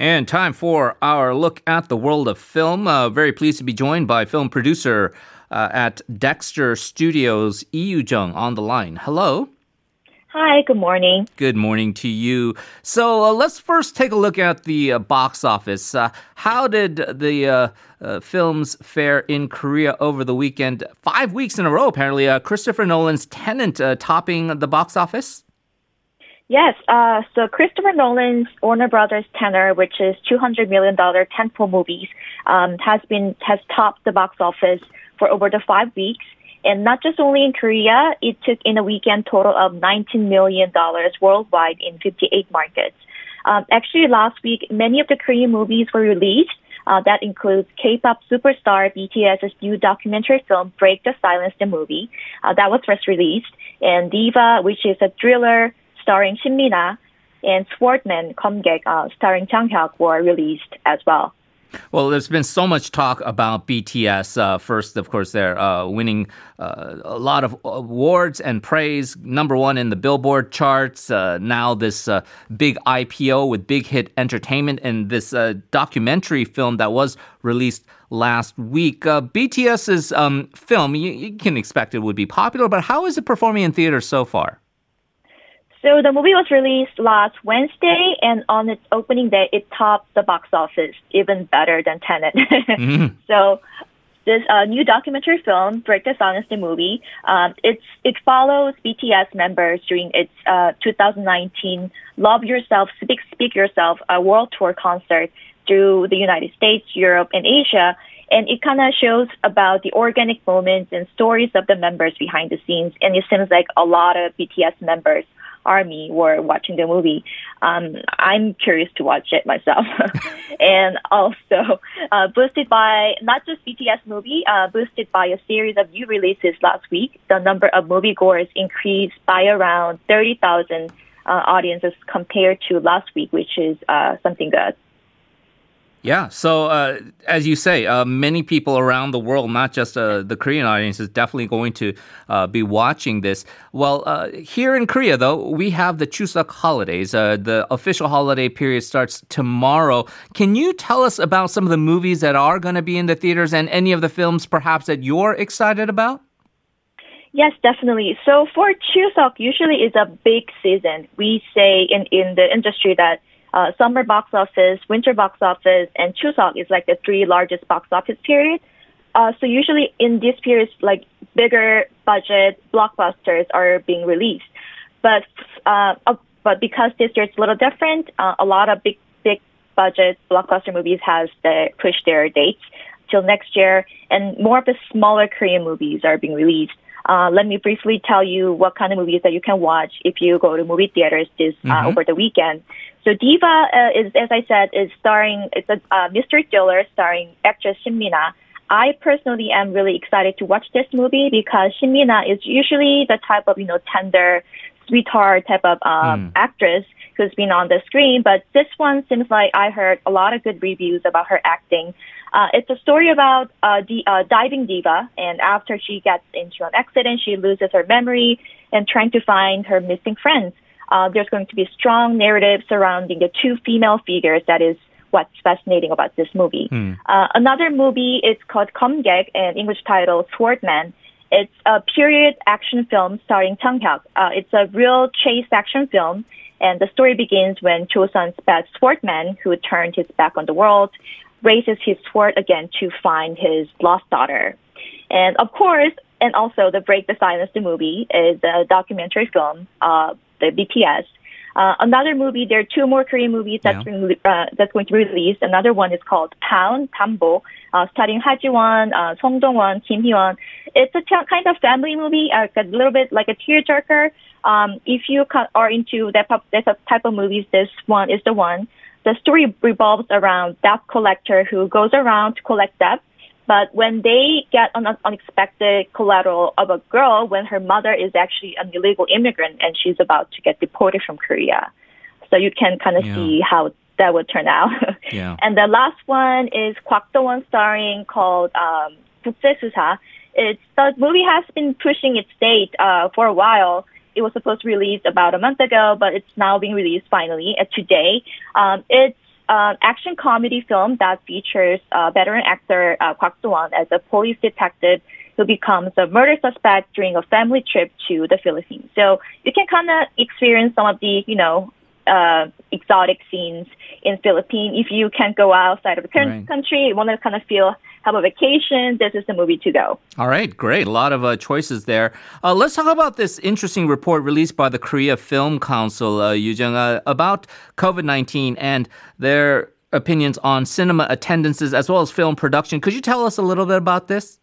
And time for our look at the world of film. Uh, very pleased to be joined by film producer uh, at Dexter Studios, Yoojung, on the line. Hello. Hi, good morning. Good morning to you. So uh, let's first take a look at the uh, box office. Uh, how did the uh, uh, films fare in Korea over the weekend? Five weeks in a row, apparently. Uh, Christopher Nolan's Tenet topping the box office? Yes, uh, so Christopher Nolan's Warner Brothers Tenet, which is $200 million tentpole movies, um, has been has topped the box office for over the five weeks. And not just only in Korea, it took in a weekend total of $19 million worldwide in 58 markets. Um, actually, last week, many of the Korean movies were released. Uh, that includes K-pop superstar BTS's new documentary film "Break the Silence," the movie uh, that was first released, and Diva, which is a thriller starring Shin Mina, and Swordsman Komgaek, uh, starring Jang Hyuk, were released as well. Well, there's been so much talk about BTS. Uh, first, of course, they're uh, winning uh, a lot of awards and praise. Number one in the Billboard charts. Uh, now, this uh, big IPO with Big Hit Entertainment and this uh, documentary film that was released last week. BTS's um, film, you, you can expect it would be popular, but how is it performing in theaters so far? So the movie was released last Wednesday, and on its opening day, it topped the box office even better than Tenet. mm-hmm. So this uh, new documentary film, Break the Silence, the movie, um, it's it follows BTS members during its uh, 2019 Love Yourself, Speak Speak Yourself a world tour concert through the United States, Europe, and Asia. And it kind of shows about the organic moments and stories of the members behind the scenes. And it seems like a lot of BTS members army were watching the movie. Um, I'm curious to watch it myself. and also uh, boosted by not just BTS movie, uh, boosted by a series of new releases last week. The number of moviegoers increased by around 30,000 uh, audiences compared to last week, which is uh, something good. Yeah. So, uh, as you say, uh, many people around the world, not just uh, the Korean audience, is definitely going to uh, be watching this. Well, uh, here in Korea, though, we have the Chuseok holidays. Uh, the official holiday period starts tomorrow. Can you tell us about some of the movies that are going to be in the theaters and any of the films perhaps that you're excited about? Yes, definitely. So for Chuseok, usually is a big season. We say in, in the industry that uh, summer box office, winter box office, and Chuseok is like the three largest box office periods. Uh, so usually in these periods, like bigger budget blockbusters are being released. But uh, uh, but because this year it's a little different, uh, a lot of big big budget blockbuster movies has the, pushed their dates till next year, and more of the smaller Korean movies are being released. Uh, let me briefly tell you what kind of movies that you can watch if you go to movie theaters this uh, mm-hmm. over the weekend. So Diva uh, is, as I said, is starring. It's a uh, mystery thriller starring actress Shin Mina. I personally am really excited to watch this movie because Shin Mina is usually the type of you know tender, sweetheart type of um, mm. actress who's been on the screen. But this one seems like I heard a lot of good reviews about her acting. Uh, it's a story about uh, the uh, diving diva, and after she gets into an accident, she loses her memory and trying to find her missing friends uh, there's going to be strong narrative surrounding the two female figures. That is what's fascinating about this movie. Mm. Uh, another movie is called Komgaek, an English title Swordsman. It's a period action film starring Jang Hyuk. Uh, it's a real chase action film, and the story begins when Cho Chosun's bad swordman, who turned his back on the world, raises his sword again to find his lost daughter. And of course, and also the Break the Silence, the movie, is a documentary film uh, the BTS. Uh, another movie, there are two more Korean movies that's, yeah. been, uh, that's going to be released. Another one is called Pawn, Tambo, uh, starring Ha Ji-won, uh, Song Dong-won, Kim Hee-won. It's a t- kind of family movie, uh, a little bit like a tearjerker. Um, if you are into that, that type of movies, this one is the one. The story revolves around debt collector who goes around to collect debt but when they get an unexpected collateral of a girl when her mother is actually an illegal immigrant and she's about to get deported from Korea. So you can kind of yeah. see how that would turn out. yeah. And the last one is Kwak Do-won starring called um, Susa. It's the movie has been pushing its date uh, for a while. It was supposed to release about a month ago, but it's now being released finally uh, today. Um, it's an action comedy film that features uh, veteran actor uh, Kwak Do-won as a police detective who becomes a murder suspect during a family trip to the Philippines. So you can kind of experience some of the, you know, uh, exotic scenes in Philippines. If you can't go outside of the right. country, you want to kind of feel have a vacation, this is the movie to go. All right, great. A lot of uh, choices there. Uh, let's talk about this interesting report released by the Korea Film Council, uh, Yoojung, uh, about COVID 19 and their opinions on cinema attendances as well as film production. Could you tell us a little bit about this?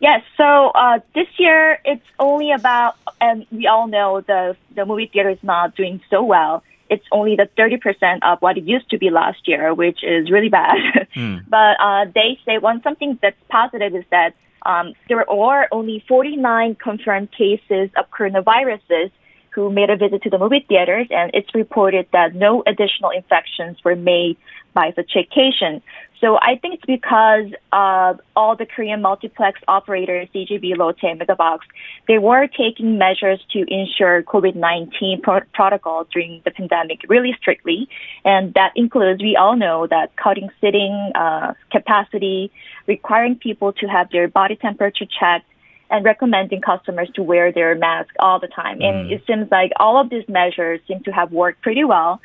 Yes. So uh, this year it's only about, and we all know the the movie theater is not doing so well. It's only the 30% of what it used to be last year, which is really bad. Mm. but uh, they say one something that's positive is that um, there are only 49 confirmed cases of coronaviruses who made a visit to the movie theaters, and it's reported that no additional infections were made by such occasion. So I think it's because uh, all the Korean multiplex operators, CGV, Lotte, Megabox, they were taking measures to ensure COVID-19 pro- protocol during the pandemic really strictly. And that includes, we all know that cutting sitting uh, capacity, requiring people to have their body temperature checked, and recommending customers to wear their mask all the time. Mm. And it seems like all of these measures seem to have worked pretty well.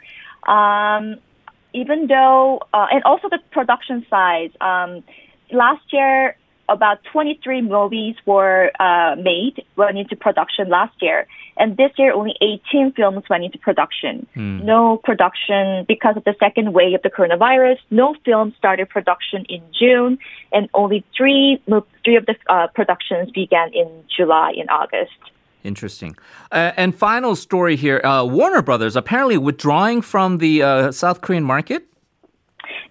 Um, even though, uh, and also the production size. Um, last year, about 23 movies were uh, made, went into production last year. And this year, only 18 films went into production. Mm. No production because of the second wave of the coronavirus. No film started production in June, and only three three of the uh, productions began in July and August. Interesting. Uh, and final story here uh, Warner Brothers apparently withdrawing from the uh, South Korean market?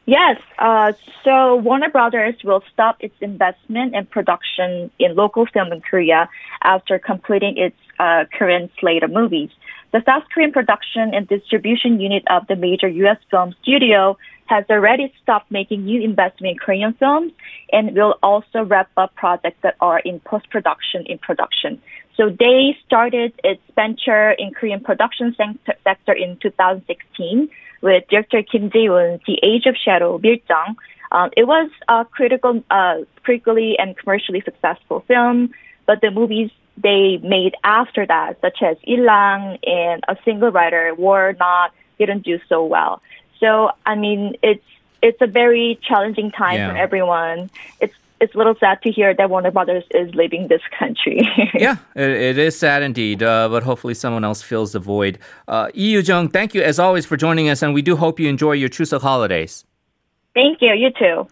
Yes. Uh, so Warner Brothers will stop its investment and production in local film in Korea after completing its uh, current slate of movies. The South Korean production and distribution unit of the major U.S. film studio has already stopped making new investment in Korean films and will also wrap up projects that are in post-production in production. So they started its venture in Korean production sector in 2016 with director Kim Jee-woon, The Age of Shadow, Miljeong. Um, it was a critical, uh, critically and commercially successful film, but the movies they made after that, such as Illang and A Single Rider, were not didn't do so well. So I mean, it's it's a very challenging time yeah. for everyone. It's it's a little sad to hear that Warner Brothers is leaving this country. yeah, it, it is sad indeed, uh, but hopefully someone else fills the void. Uh, Lee Jung, thank you as always for joining us, and we do hope you enjoy your Chuseok holidays. Thank you. You too.